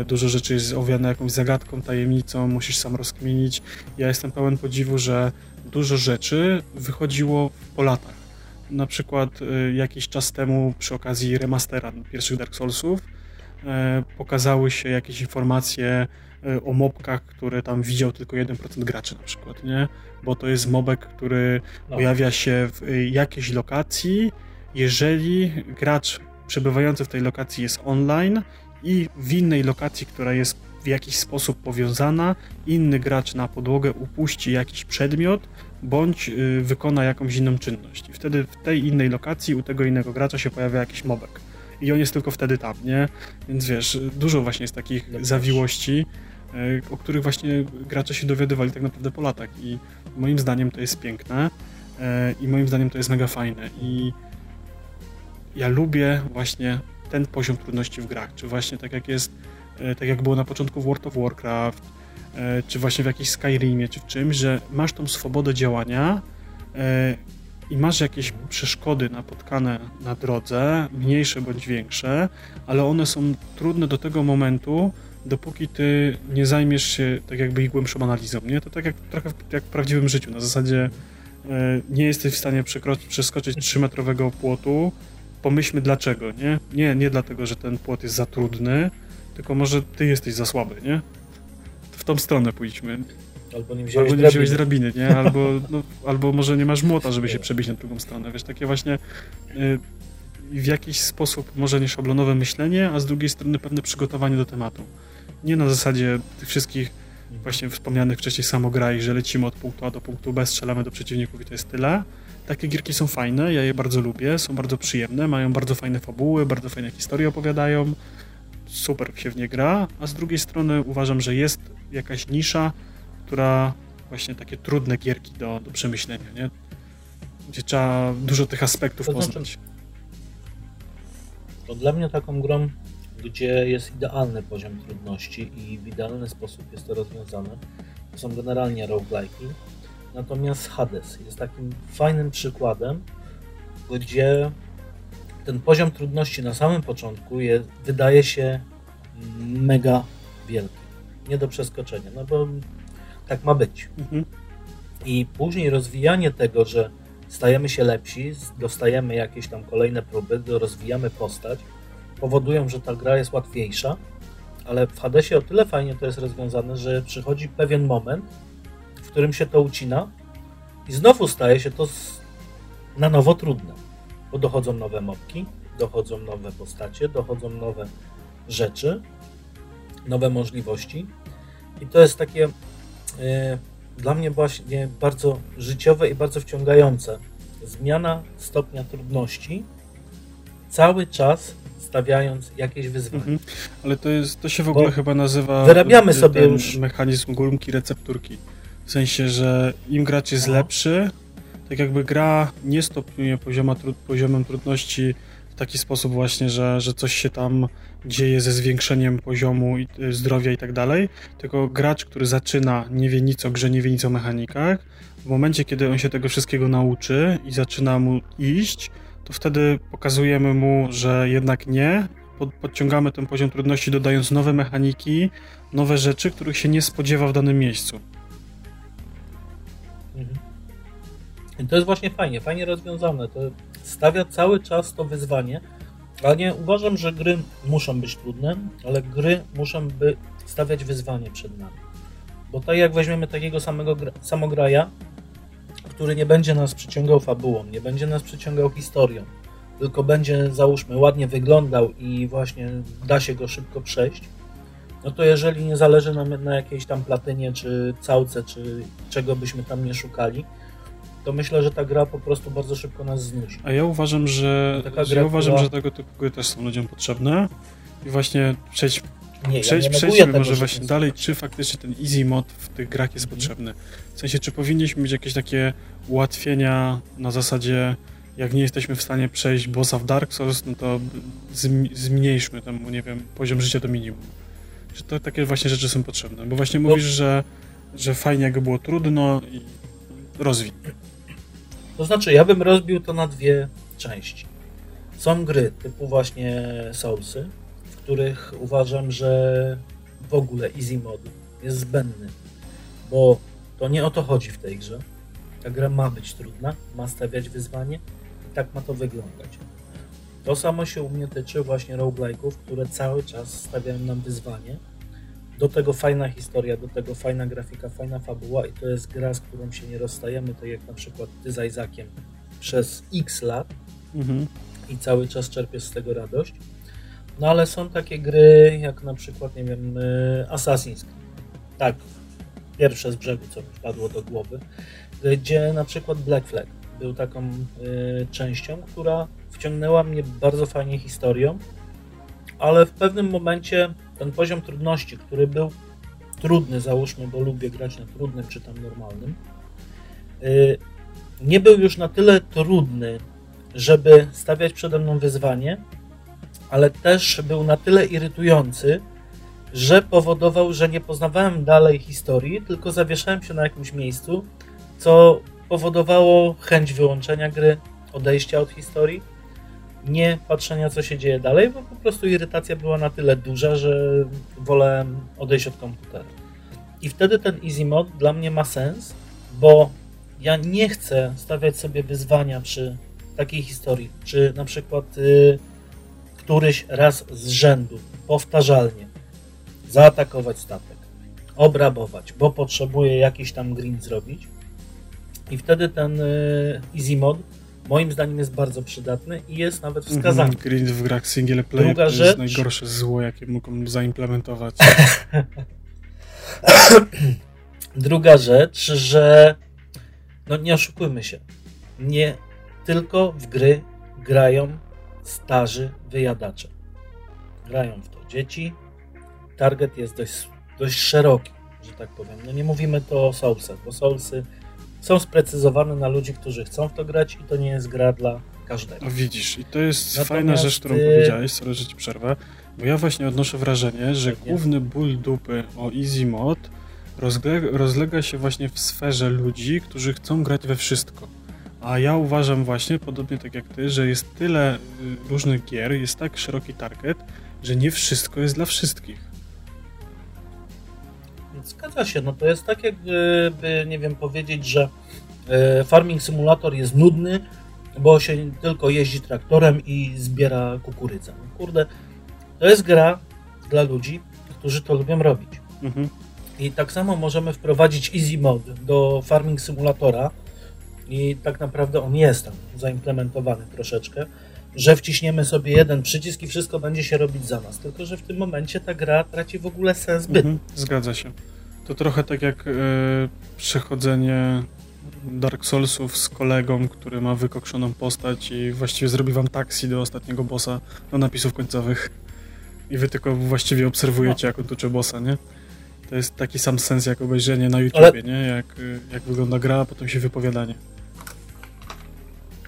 [SPEAKER 1] y, dużo rzeczy jest owiane jakąś zagadką, tajemnicą, musisz sam rozkminić. Ja jestem pełen podziwu, że dużo rzeczy wychodziło po latach. Na przykład y, jakiś czas temu przy okazji remastera pierwszych Dark Soulsów pokazały się jakieś informacje y, o mobkach, które tam widział tylko 1% graczy na przykład, nie? Bo to jest mobek, który
[SPEAKER 3] No.
[SPEAKER 1] pojawia się w jakiejś lokacji, jeżeli gracz przebywający w tej lokacji jest online i w innej lokacji, która jest w jakiś sposób powiązana, inny gracz na podłogę upuści jakiś przedmiot bądź y, wykona jakąś inną czynność. I wtedy w tej innej lokacji u tego innego gracza się pojawia jakiś mobek. I on jest tylko wtedy tam, nie? Więc wiesz, dużo właśnie jest takich
[SPEAKER 3] Dokładnie.
[SPEAKER 1] zawiłości, y, o których właśnie gracze się dowiadywali tak naprawdę po latach. I moim zdaniem to jest piękne y, i moim zdaniem to jest mega fajne. I ja lubię właśnie ten poziom trudności w grach, czy właśnie tak jak jest, e, tak jak było na początku w World of Warcraft, e, czy właśnie w jakimś Skyrimie, czy w czymś, że masz tą swobodę działania e, i masz jakieś przeszkody napotkane na drodze, mniejsze bądź większe, ale one są trudne do tego momentu, dopóki ty nie zajmiesz się tak jakby ich głębszą analizą, nie? To tak jak, trochę jak w prawdziwym życiu, na zasadzie e, nie jesteś w stanie przeskoczyć 3-metrowego płotu, pomyślmy dlaczego, nie? Nie, nie dlatego, że ten płot jest za trudny, tylko może ty jesteś za słaby, nie? W tą stronę pójdźmy.
[SPEAKER 3] Albo nie wziąłeś
[SPEAKER 1] Albo nie wziąłeś
[SPEAKER 3] drabiny.
[SPEAKER 1] nie? Albo, no, albo może nie masz młota, żeby się przebić na drugą stronę. Wiesz, takie właśnie y, w jakiś sposób może nie szablonowe myślenie, a z drugiej strony pewne przygotowanie do tematu. Nie na zasadzie tych wszystkich właśnie wspomnianych wcześniej samograj, że lecimy od punktu A do punktu B, strzelamy do przeciwników i to jest tyle. Takie gierki są fajne, ja je bardzo lubię, są bardzo przyjemne, mają bardzo fajne fabuły, bardzo fajne historie opowiadają, super się w nie gra, a z drugiej strony uważam, że jest jakaś nisza, która właśnie takie trudne gierki do, do przemyślenia, nie? Gdzie trzeba dużo tych aspektów
[SPEAKER 3] To znaczy-
[SPEAKER 1] poznać.
[SPEAKER 3] To dla mnie taką grą, gdzie jest idealny poziom trudności i w idealny sposób jest to rozwiązane, to są generalnie roguelike'i. Natomiast Hades jest takim fajnym przykładem, gdzie ten poziom trudności na samym początku jest, wydaje się mega wielki. Nie do przeskoczenia, no bo tak ma być.
[SPEAKER 1] Mhm.
[SPEAKER 3] I później rozwijanie tego, że stajemy się lepsi, dostajemy jakieś tam kolejne próby, rozwijamy postać, powodują, że ta gra jest łatwiejsza, ale w Hadesie o tyle fajnie to jest rozwiązane, że przychodzi pewien moment, w którym się to ucina i znowu staje się to na nowo trudne, bo dochodzą nowe mopki, dochodzą nowe postacie, dochodzą nowe rzeczy, nowe możliwości i to jest takie dla mnie właśnie bardzo życiowe i bardzo wciągające. Zmiana stopnia trudności, cały czas stawiając jakieś wyzwanie.
[SPEAKER 1] Mhm. Ale to, jest, to się w
[SPEAKER 3] Bo
[SPEAKER 1] ogóle chyba nazywa
[SPEAKER 3] wyrabiamy sobie już-
[SPEAKER 1] mechanizm gumki recepturki. W sensie, że im gracz jest
[SPEAKER 3] No.
[SPEAKER 1] lepszy, tak jakby gra nie stopniuje pozioma, tru, poziomem trudności taki sposób właśnie, że, że coś się tam dzieje ze zwiększeniem poziomu i, y, zdrowia i tak dalej, tylko gracz, który zaczyna, nie wie nic o grze, nie wie nic o mechanikach, w momencie, kiedy on się tego wszystkiego nauczy i zaczyna mu iść, to wtedy pokazujemy mu, że jednak nie, pod, podciągamy ten poziom trudności, dodając nowe mechaniki, nowe rzeczy, których się nie spodziewa w danym miejscu.
[SPEAKER 3] Mhm. To jest właśnie fajnie, fajnie rozwiązane. To stawia cały czas to wyzwanie, ale nie uważam, że gry muszą być trudne, ale gry muszą by stawiać wyzwanie przed nami. Bo tak jak weźmiemy takiego samego gra, samograja, który nie będzie nas przyciągał fabułą, nie będzie nas przyciągał historią, tylko będzie, załóżmy, ładnie wyglądał i właśnie da się go szybko przejść, no to jeżeli nie zależy nam na jakiejś tam platynie, czy całce, czy czego byśmy tam nie szukali, to myślę, że ta gra po prostu bardzo szybko nas znuzi.
[SPEAKER 1] A ja uważam, że
[SPEAKER 3] Taka gra,
[SPEAKER 1] ja uważam,
[SPEAKER 3] która-
[SPEAKER 1] że tego typu gry też są ludziom potrzebne i właśnie przejść,
[SPEAKER 3] Nie,
[SPEAKER 1] Przejdź,
[SPEAKER 3] ja
[SPEAKER 1] przejdźmy
[SPEAKER 3] tego,
[SPEAKER 1] może
[SPEAKER 3] że
[SPEAKER 1] właśnie dalej, czy faktycznie ten easy mod w tych grach jest
[SPEAKER 3] Mhm.
[SPEAKER 1] potrzebny. W sensie, czy powinniśmy mieć jakieś takie ułatwienia na zasadzie, jak nie jesteśmy w stanie przejść bossa w Dark Souls, no to zm- zmniejszmy tam, nie wiem, poziom życia do minimum. Czy to takie właśnie rzeczy są potrzebne? Bo właśnie
[SPEAKER 3] Bo-
[SPEAKER 1] mówisz, że, że fajnie jakby było trudno i rozwij.
[SPEAKER 3] To znaczy, ja bym rozbił to na dwie części. Są gry typu właśnie Soulsy, w których uważam, że w ogóle easy mode jest zbędny, bo to nie o to chodzi w tej grze. Ta gra ma być trudna, ma stawiać wyzwanie i tak ma to wyglądać. To samo się u mnie tyczy właśnie roguelike'ów, które cały czas stawiają nam wyzwanie. Do tego fajna historia, do tego fajna grafika, fajna fabuła i to jest gra, z którą się nie rozstajemy, tak jak na przykład ty z Isaakiem przez x lat
[SPEAKER 1] Mhm.
[SPEAKER 3] i cały czas czerpiesz z tego radość. No ale są takie gry, jak na przykład, nie wiem, y, Assassin's Creed. Tak, pierwsze z brzegu, co mi wpadło do głowy, gdzie na przykład Black Flag był taką y, częścią, która wciągnęła mnie bardzo fajnie historią, ale w pewnym momencie ten poziom trudności, który był trudny, załóżmy, bo lubię grać na trudnym czy tam normalnym, y, nie był już na tyle trudny, żeby stawiać przede mną wyzwanie, ale też był na tyle irytujący, że powodował, że nie poznawałem dalej historii, tylko zawieszałem się na jakimś miejscu, co powodowało chęć wyłączenia gry, odejścia od historii, nie patrzenia, co się dzieje dalej, bo po prostu irytacja była na tyle duża, że wolałem odejść od komputera. I wtedy ten easy mode dla mnie ma sens, bo ja nie chcę stawiać sobie wyzwania przy takiej historii, czy na przykład y, któryś raz z rzędu, powtarzalnie, zaatakować statek, obrabować, bo potrzebuję jakiś tam grind zrobić. I wtedy ten y, easy mode moim zdaniem jest bardzo przydatny i jest nawet wskazany.
[SPEAKER 1] Mhm. Grind w grach single player
[SPEAKER 3] Druga
[SPEAKER 1] to
[SPEAKER 3] rzecz-
[SPEAKER 1] jest najgorsze zło, jakie mogą zaimplementować.
[SPEAKER 3] Druga rzecz, że no nie oszukujmy się, nie tylko w gry grają starzy wyjadacze. Grają w to dzieci. Target jest dość, dość szeroki, że tak powiem. No nie mówimy to o Soulsach, bo Soulsy są sprecyzowane na ludzi, którzy chcą w to grać i to nie jest gra dla każdego.
[SPEAKER 1] A widzisz, i to jest
[SPEAKER 3] Natomiast,
[SPEAKER 1] fajna rzecz, którą
[SPEAKER 3] y-
[SPEAKER 1] powiedziałeś, sorry, że ci przerwę, bo ja właśnie odnoszę wrażenie, że
[SPEAKER 3] Pewnie.
[SPEAKER 1] główny ból dupy o Easy Mod rozle- rozlega się właśnie w sferze ludzi, którzy chcą grać we wszystko. A ja uważam właśnie, podobnie tak jak ty, że jest tyle y, różnych gier, jest tak szeroki target, że nie wszystko jest dla wszystkich.
[SPEAKER 3] Zgadza się, no to jest tak jakby, nie wiem, powiedzieć, że e, Farming Simulator jest nudny, bo się tylko jeździ traktorem i zbiera kukurydzę. No Kurde, to jest gra dla ludzi, którzy to lubią robić.
[SPEAKER 1] Mhm.
[SPEAKER 3] I tak samo możemy wprowadzić Easy Mode do Farming Simulatora i tak naprawdę on jest tam zaimplementowany troszeczkę, że wciśniemy sobie jeden przycisk i wszystko będzie się robić za nas. Tylko, że w tym momencie ta gra traci w ogóle sens bytu.
[SPEAKER 1] Mhm, zgadza się. To trochę tak jak e, przechodzenie Dark Soulsów z kolegą, który ma wykokszoną postać i właściwie zrobi wam taksi do ostatniego bossa do napisów końcowych. I wy tylko właściwie obserwujecie, jak on tucze bossa, nie? To jest taki sam sens jak obejrzenie na YouTubie, nie? Jak, e, jak wygląda gra, a potem się wypowiadanie.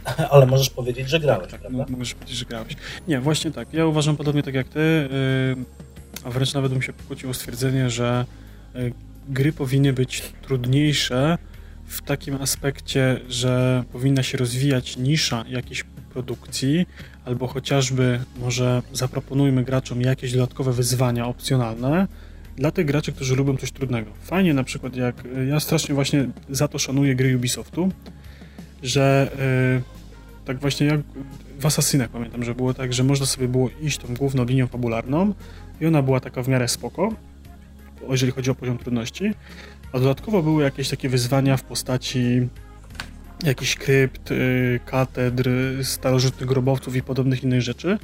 [SPEAKER 3] Ale możesz powiedzieć, że grałeś,
[SPEAKER 1] Tak,
[SPEAKER 3] prawda?
[SPEAKER 1] no, możesz powiedzieć, że grałeś. Nie, właśnie tak. Ja uważam podobnie tak jak ty, yy, a wręcz nawet bym się pokłócił o stwierdzenie, że yy, gry powinny być trudniejsze w takim aspekcie, że powinna się rozwijać nisza jakiejś produkcji, albo chociażby może zaproponujmy graczom jakieś dodatkowe wyzwania opcjonalne dla tych graczy, którzy lubią coś trudnego. Fajnie na przykład jak, y, ja strasznie właśnie za to szanuję gry Ubisoftu, że y, tak właśnie jak w Assassinach pamiętam, że było tak, że można sobie było iść tą główną linią fabularną i ona była taka w miarę spoko, jeżeli chodzi o poziom trudności, a dodatkowo były jakieś takie wyzwania w postaci jakichś krypt, y, katedr, starożytnych grobowców i podobnych innych rzeczy,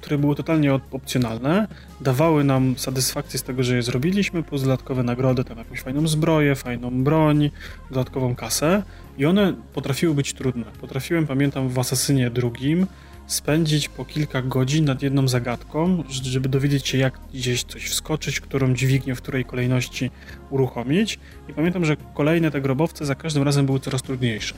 [SPEAKER 1] które były totalnie op- opcjonalne, dawały nam satysfakcję z tego, że je zrobiliśmy, plus dodatkowe nagrody, tam jakąś fajną zbroję, fajną broń, dodatkową kasę i one potrafiły być trudne. Potrafiłem, pamiętam, w Asasynie drugim spędzić po kilka godzin nad jedną zagadką, żeby dowiedzieć się, jak gdzieś coś wskoczyć, którą dźwignię, w której kolejności uruchomić. I pamiętam, że kolejne te grobowce za każdym razem były coraz trudniejsze.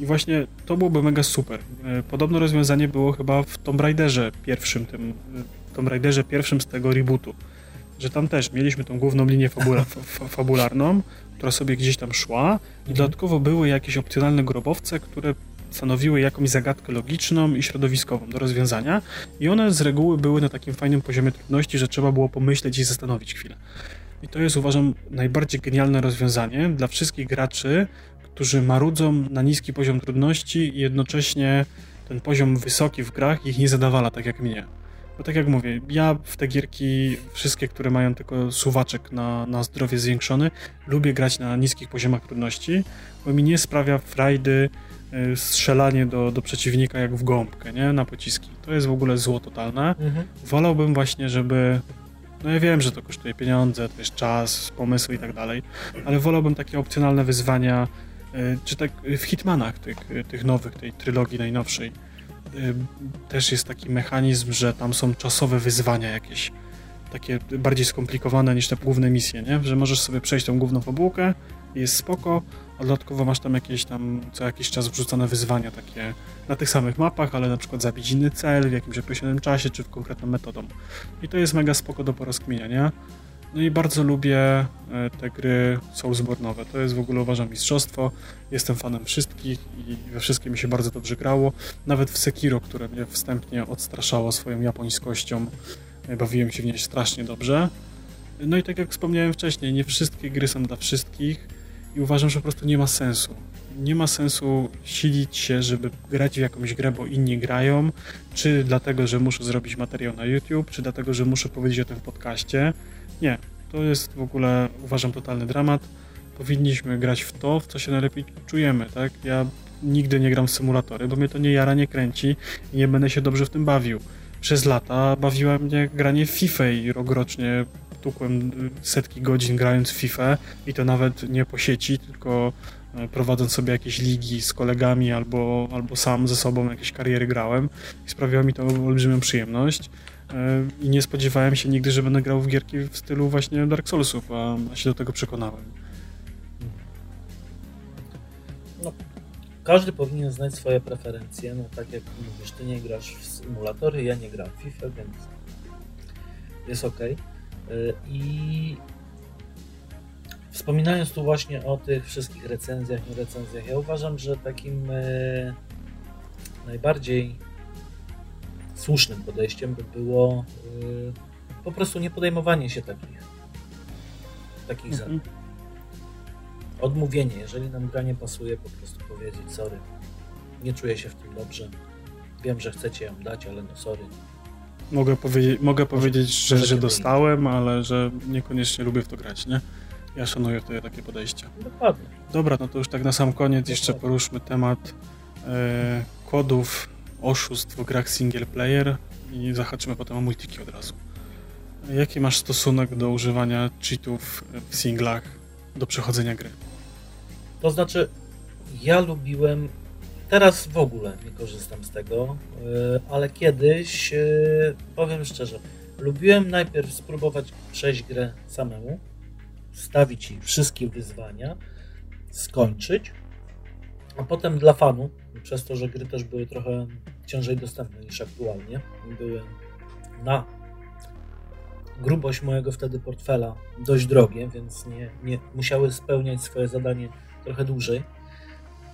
[SPEAKER 1] I właśnie to byłoby mega super. E, podobne rozwiązanie było chyba w Tomb Raiderze pierwszym, tym e, Tomb Raiderze pierwszym z tego rebootu. Że tam też mieliśmy tą główną linię fabula, fabularną, która sobie gdzieś tam szła i dodatkowo były jakieś opcjonalne grobowce, które stanowiły jakąś zagadkę logiczną i środowiskową do rozwiązania i one z reguły były na takim fajnym poziomie trudności, że trzeba było pomyśleć i zastanowić chwilę. I to jest uważam najbardziej genialne rozwiązanie dla wszystkich graczy, którzy marudzą na niski poziom trudności i jednocześnie ten poziom wysoki w grach ich nie zadawala, tak jak mnie. Bo tak jak mówię, ja w te gierki, wszystkie, które mają tylko suwaczek na, na zdrowie zwiększony, lubię grać na niskich poziomach trudności, bo mi nie sprawia frajdy y, strzelanie do, do przeciwnika jak w gąbkę, nie? Na pociski. To jest w ogóle zło totalne. Mhm. Wolałbym właśnie, żeby no ja wiem, że to kosztuje pieniądze, to jest czas, pomysły i tak dalej, ale wolałbym takie opcjonalne wyzwania, czy tak w Hitmanach tych, tych nowych, tej trylogii najnowszej, też jest taki mechanizm, że tam są czasowe wyzwania jakieś takie bardziej skomplikowane niż te główne misje, nie? Że możesz sobie przejść tą główną fabułkę jest spoko, a dodatkowo masz tam jakieś tam co jakiś czas wrzucone wyzwania takie na tych samych mapach, ale na przykład zabić inny cel w jakimś określonym czasie, czy w konkretną metodą. I to jest mega spoko do porozkminiania. No i bardzo lubię e, te gry Soulsborne'owe. To jest w ogóle uważam mistrzostwo. Jestem fanem wszystkich i we wszystkim mi się bardzo dobrze grało. Nawet w Sekiro, które mnie wstępnie odstraszało swoją japońskością, e, bawiłem się w niej strasznie dobrze. No i tak jak wspomniałem wcześniej, nie wszystkie gry są dla wszystkich i uważam, że po prostu nie ma sensu. Nie ma sensu silić się, żeby grać w jakąś grę, bo inni grają, czy dlatego, że muszę zrobić materiał na YouTube, czy dlatego, że muszę powiedzieć o tym w podcaście nie, to jest w ogóle, uważam, totalny dramat. Powinniśmy grać w to, w co się najlepiej czujemy, tak? Ja nigdy nie gram w symulatory, bo mnie to nie jara, nie kręci i nie będę się dobrze w tym bawił. Przez lata bawiła mnie granie w FIFA i rok rocznie tukłem setki godzin grając w FIFA i to nawet nie po sieci, tylko e, prowadząc sobie jakieś ligi z kolegami albo, albo sam ze sobą jakieś kariery grałem i sprawiało mi to olbrzymią przyjemność. E, i nie spodziewałem się nigdy, że będę grał w gierki w stylu właśnie Dark Soulsów, a, a się do tego przekonałem.
[SPEAKER 3] No, każdy powinien znać swoje preferencje, no tak jak mówisz, ty nie grasz w symulatory, ja nie gram w FIFA, więc jest ok. E, I wspominając tu właśnie o tych wszystkich recenzjach, nie recenzjach, ja uważam, że takim e, najbardziej słusznym podejściem by było yy, po prostu nie podejmowanie się takich, takich mhm. zadań. Odmówienie, jeżeli nam gra nie pasuje, po prostu powiedzieć sorry, nie czuję się w tym dobrze, wiem, że chcecie ją dać, ale no sorry.
[SPEAKER 1] Mogę, powiedzieć, mogę powiedzieć, że, że dostałem, ale że niekoniecznie lubię w to grać, nie? Ja szanuję wtedy takie podejście.
[SPEAKER 3] Dokładnie.
[SPEAKER 1] Dobra, no to już tak na sam koniec Dokładnie. jeszcze poruszmy temat e, kodów oszustw w grach single player i zahaczymy potem o multiki od razu. Jaki masz stosunek do używania cheatów w singlach do przechodzenia gry?
[SPEAKER 3] To znaczy, ja lubiłem, teraz w ogóle nie korzystam z tego, e, ale kiedyś, e, powiem szczerze, lubiłem najpierw spróbować przejść grę samemu, stawić jej wszystkie wyzwania, skończyć, a potem dla fanu, przez to, że gry też były trochę ciężej dostępne niż aktualnie. Były na grubość mojego wtedy portfela dość drogie, więc nie, nie musiały spełniać swoje zadanie trochę dłużej.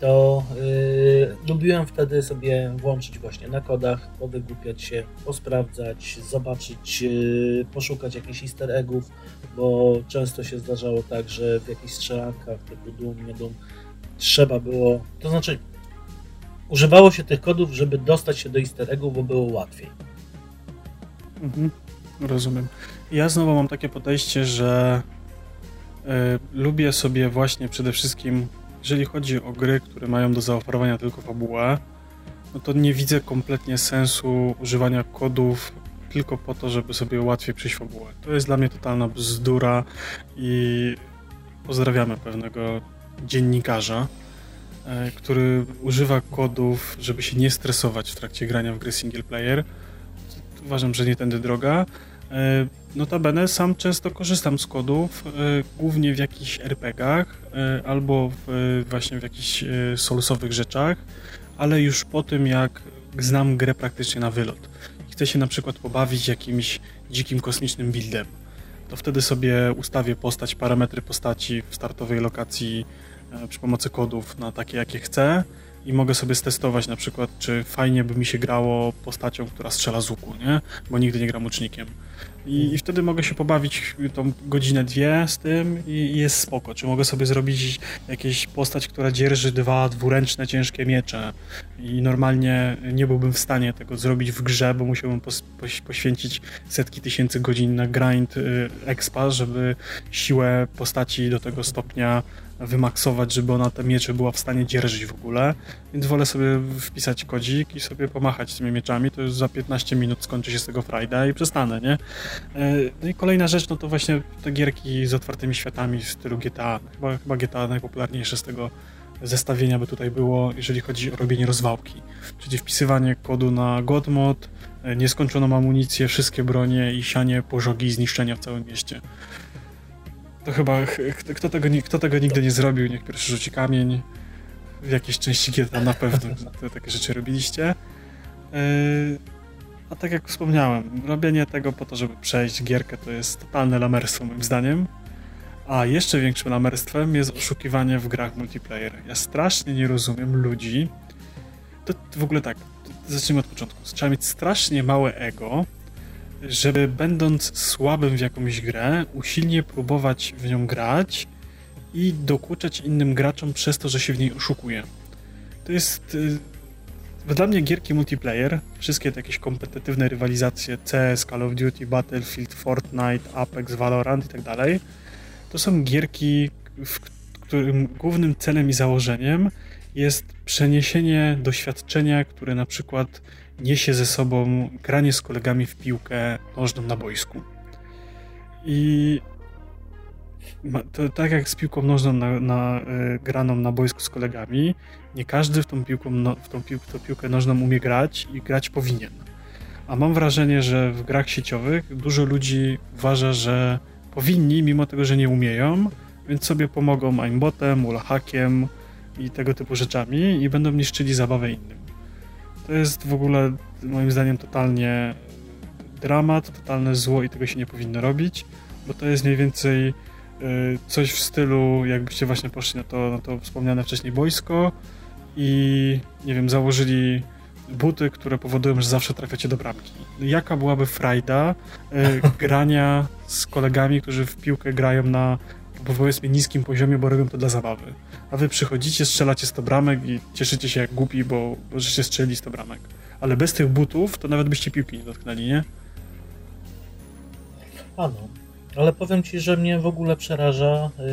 [SPEAKER 3] To yy, lubiłem wtedy sobie włączyć właśnie na kodach, powygłupiać się, posprawdzać, zobaczyć, yy, poszukać jakichś easter eggów, bo często się zdarzało tak, że w jakichś strzelankach typu Doom, nie Doom trzeba było, to znaczy używało się tych kodów, żeby dostać się do easter eggu, bo było łatwiej.
[SPEAKER 1] Mhm, rozumiem. Ja znowu mam takie podejście, że y, lubię sobie właśnie przede wszystkim, jeżeli chodzi o gry, które mają do zaoferowania tylko fabułę, no to nie widzę kompletnie sensu używania kodów tylko po to, żeby sobie łatwiej przejść fabułę. To jest dla mnie totalna bzdura i pozdrawiamy pewnego dziennikarza, który używa kodów, żeby się nie stresować w trakcie grania w gry single player. Uważam, że nie tędy droga. E, notabene sam często korzystam z kodów, e, głównie w jakichś RPGach albo w, właśnie w jakichś solusowych rzeczach, ale już po tym, jak znam grę praktycznie na wylot. Chcę się na przykład pobawić jakimś dzikim kosmicznym buildem to wtedy sobie ustawię postać, parametry postaci w startowej lokacji e, przy pomocy kodów na takie, jakie chcę i mogę sobie stestować na przykład, czy fajnie by mi się grało postacią, która strzela z łuku, nie? Bo nigdy nie gram łucznikiem. I, I, wtedy mogę się pobawić tą godzinę, dwie z tym i, i jest spoko. Czy mogę sobie zrobić jakieś postać, która dzierży dwa dwuręczne, ciężkie miecze i normalnie nie byłbym w stanie tego zrobić w grze, bo musiałbym pos, poś, poświęcić setki tysięcy godzin na grind y, expa, żeby siłę postaci do tego stopnia wymaksować, żeby ona te miecze była w stanie dzierżyć w ogóle, więc wolę sobie wpisać kodzik i sobie pomachać tymi mieczami, to już za 15 minut skończy się z tego frajda i przestanę, nie? E, no i kolejna rzecz, no to właśnie te gierki z otwartymi światami w stylu GTA, chyba, chyba GTA najpopularniejsze z tego zestawienia by tutaj było, jeżeli chodzi o robienie rozwałki, czyli wpisywanie kodu na godmod, e, nieskończoną amunicję, wszystkie bronie i sianie pożogi i zniszczenia w całym mieście. To chyba, kto tego, kto tego nigdy nie zrobił, niech pierwszy rzuci kamień. W jakiejś części GTA na pewno takie rzeczy robiliście. Yy, a tak jak wspomniałem, robienie tego po to, żeby przejść gierkę, to jest totalne lamerstwo moim zdaniem. A jeszcze większym lamerstwem jest oszukiwanie w grach multiplayer. Ja strasznie nie rozumiem ludzi. To w ogóle tak, zacznijmy od początku. Trzeba mieć strasznie małe ego, żeby będąc słabym w jakąś grę, usilnie próbować w nią grać i dokuczać innym graczom przez to, że się w niej oszukuje. To jest y, dla mnie gierki multiplayer, wszystkie te jakieś kompetytywne rywalizacje CS, Call of Duty, Battlefield, Fortnite, Apex, Valorant i tak dalej, to są gierki, w którym głównym celem i założeniem jest przeniesienie doświadczenia, które na przykład niesie ze sobą granie z kolegami w piłkę nożną na boisku. I to tak jak z piłką nożną na, na, y, graną na boisku z kolegami, nie każdy w tą, piłką, no, w tą, pił, tą piłkę nożną umie grać i grać powinien. A mam wrażenie, że w grach sieciowych dużo ludzi uważa, że powinni, mimo tego, że nie umieją, więc sobie pomogą aimbotem, wallhackiem i tego typu rzeczami i będą niszczyli zabawę innym. To jest w ogóle moim zdaniem totalnie dramat, totalne zło i tego się nie powinno robić, bo to jest mniej więcej y, coś w stylu, jakbyście właśnie poszli na to, na to wspomniane wcześniej boisko i nie wiem, założyli buty, które powodują, że zawsze trafiacie do bramki. Jaka byłaby frajda y, grania z kolegami, którzy w piłkę grają na powiedzmy niskim poziomie, bo robią to dla zabawy. A wy przychodzicie, strzelacie 100 bramek i cieszycie się jak głupi, bo, żeście strzeli 100 bramek. Ale bez tych butów to nawet byście piłki nie dotknęli, nie?
[SPEAKER 3] A no. Ale powiem ci, że mnie w ogóle przeraża yy,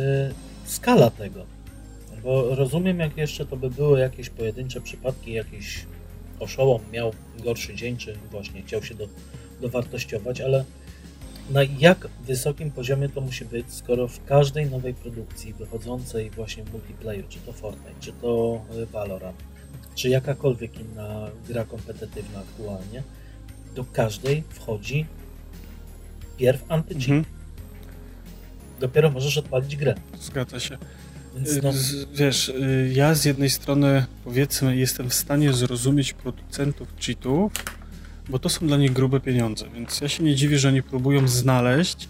[SPEAKER 3] skala tego. Bo rozumiem, jak jeszcze to by były jakieś pojedyncze przypadki, jakiś oszołom miał gorszy dzień, czy właśnie chciał się do, dowartościować, ale na jak wysokim poziomie to musi być, skoro w każdej nowej produkcji wychodzącej właśnie w multiplayer, czy to Fortnite, czy to y, Valorant, czy jakakolwiek inna gra kompetytywna aktualnie, do każdej wchodzi pierw anty Mhm. Dopiero możesz odpalić grę.
[SPEAKER 1] Zgadza się. No... Wiesz, y, ja z jednej strony powiedzmy jestem w stanie zrozumieć producentów cheatów, bo to są dla nich grube pieniądze, więc ja się nie dziwię, że oni próbują znaleźć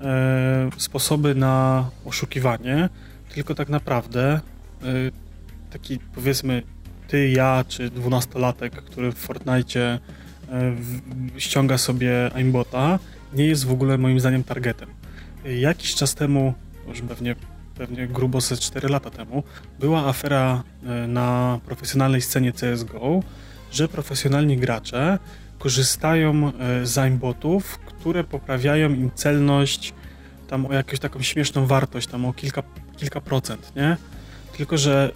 [SPEAKER 1] e, sposoby na oszukiwanie, tylko tak naprawdę e, taki powiedzmy ty, ja czy dwunastolatek, który w Fortnite e, ściąga sobie aimbota, nie jest w ogóle moim zdaniem targetem. Jakiś czas temu, już pewnie, pewnie grubo ze 4 lata temu, była afera e, na profesjonalnej scenie CSGO, że profesjonalni gracze korzystają e, z aimbotów, które poprawiają im celność tam o jakąś taką śmieszną wartość, tam o kilka, kilka procent, nie? Tylko, że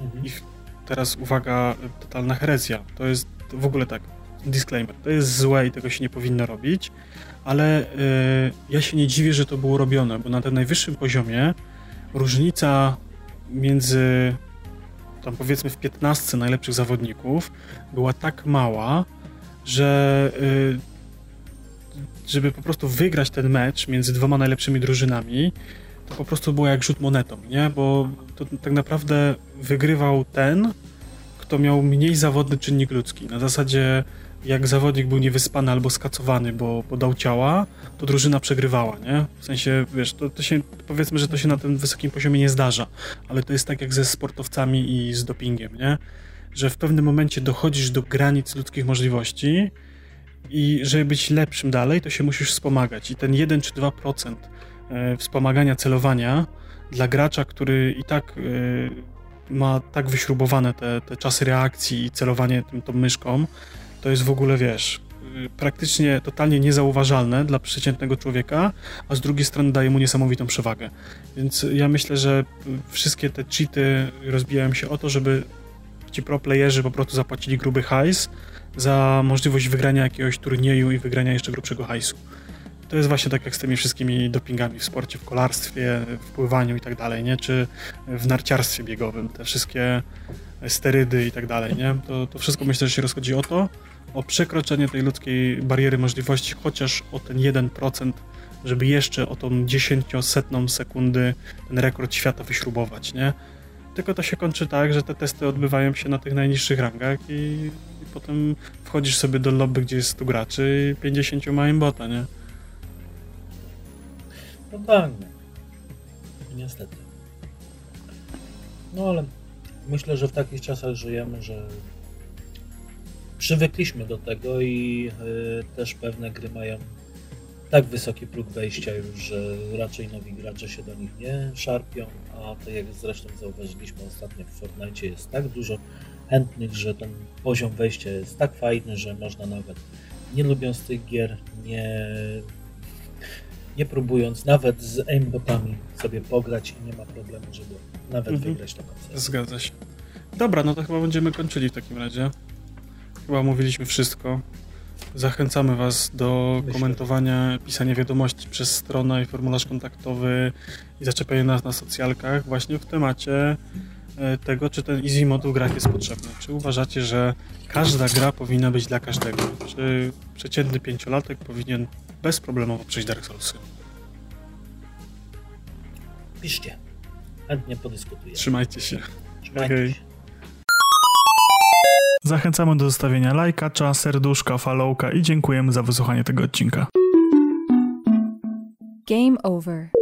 [SPEAKER 1] mhm. ich teraz uwaga, totalna herezja. To jest w ogóle tak, disclaimer, to jest złe i tego się nie powinno robić, ale y, ja się nie dziwię, że to było robione, bo na tym najwyższym poziomie różnica między tam powiedzmy w 15 najlepszych zawodników, była tak mała, że y, żeby po prostu wygrać ten mecz między dwoma najlepszymi drużynami, to po prostu było jak rzut monetą, nie? Bo to tak naprawdę wygrywał ten, kto miał mniej zawodny czynnik ludzki. Na zasadzie jak zawodnik był niewyspany albo skacowany, bo, bo dał ciała, to drużyna przegrywała, nie? W sensie, wiesz, to, to się, powiedzmy, że to się na tym wysokim poziomie nie zdarza, ale to jest tak jak ze sportowcami i z dopingiem, nie? Że w pewnym momencie dochodzisz do granic ludzkich możliwości i żeby być lepszym dalej, to się musisz wspomagać. I ten 1 czy 2% e, wspomagania celowania dla gracza, który i tak e, ma tak wyśrubowane te, te czasy reakcji i celowanie tym, tą myszką, to jest w ogóle, wiesz, y, praktycznie totalnie niezauważalne dla przeciętnego człowieka, a z drugiej strony daje mu niesamowitą przewagę. Więc ja myślę, że wszystkie te cheaty rozbijają się o to, żeby ci pro playerzy po prostu zapłacili gruby hajs za możliwość wygrania jakiegoś turnieju i wygrania jeszcze grubszego hajsu. To jest właśnie tak jak z tymi wszystkimi dopingami w sporcie, w kolarstwie, w pływaniu i tak dalej, nie? Czy w narciarstwie biegowym. Te wszystkie sterydy i tak dalej, nie? To, to wszystko myślę, że się rozchodzi o to, o przekroczenie tej ludzkiej bariery możliwości, chociaż o ten 1%, żeby jeszcze o tą dziesięciosetną sekundy ten rekord świata wyśrubować, nie? Tylko to się kończy tak, że te testy odbywają się na tych najniższych rangach i, i potem wchodzisz sobie do lobby, gdzie jest 100 graczy i 50 ma imbota, nie?
[SPEAKER 3] No tak. Niestety. No ale myślę, że w takich czasach żyjemy, że przywykliśmy do tego i y, też pewne gry mają tak wysoki próg wejścia już, że raczej nowi gracze się do nich nie szarpią, a tak jak zresztą zauważyliśmy ostatnio w Fortnite jest tak dużo chętnych, że ten poziom wejścia jest tak fajny, że można nawet nie lubiąc tych gier, nie, nie próbując nawet z aimbotami sobie pograć i nie ma problemu, żeby nawet mhm. wygrać taką sesję.
[SPEAKER 1] Zgadza się. Dobra, no to chyba będziemy kończyli w takim razie. Chyba mówiliśmy wszystko. Zachęcamy Was do Myślę. komentowania, pisania wiadomości przez stronę i formularz kontaktowy i zaczepiania nas na socjalkach właśnie w temacie e, tego, czy ten easy mode w grach jest potrzebny. Czy uważacie, że każda gra powinna być dla każdego? Czy przeciętny pięciolatek powinien bezproblemowo przejść Dark Soulsy?
[SPEAKER 3] Piszcie. Chętnie podyskutujemy.
[SPEAKER 1] Trzymajcie się.
[SPEAKER 3] Trzymajcie okay. się.
[SPEAKER 1] Zachęcamy do zostawienia lajka, cza, serduszka, followka i dziękujemy za wysłuchanie tego odcinka. Game over.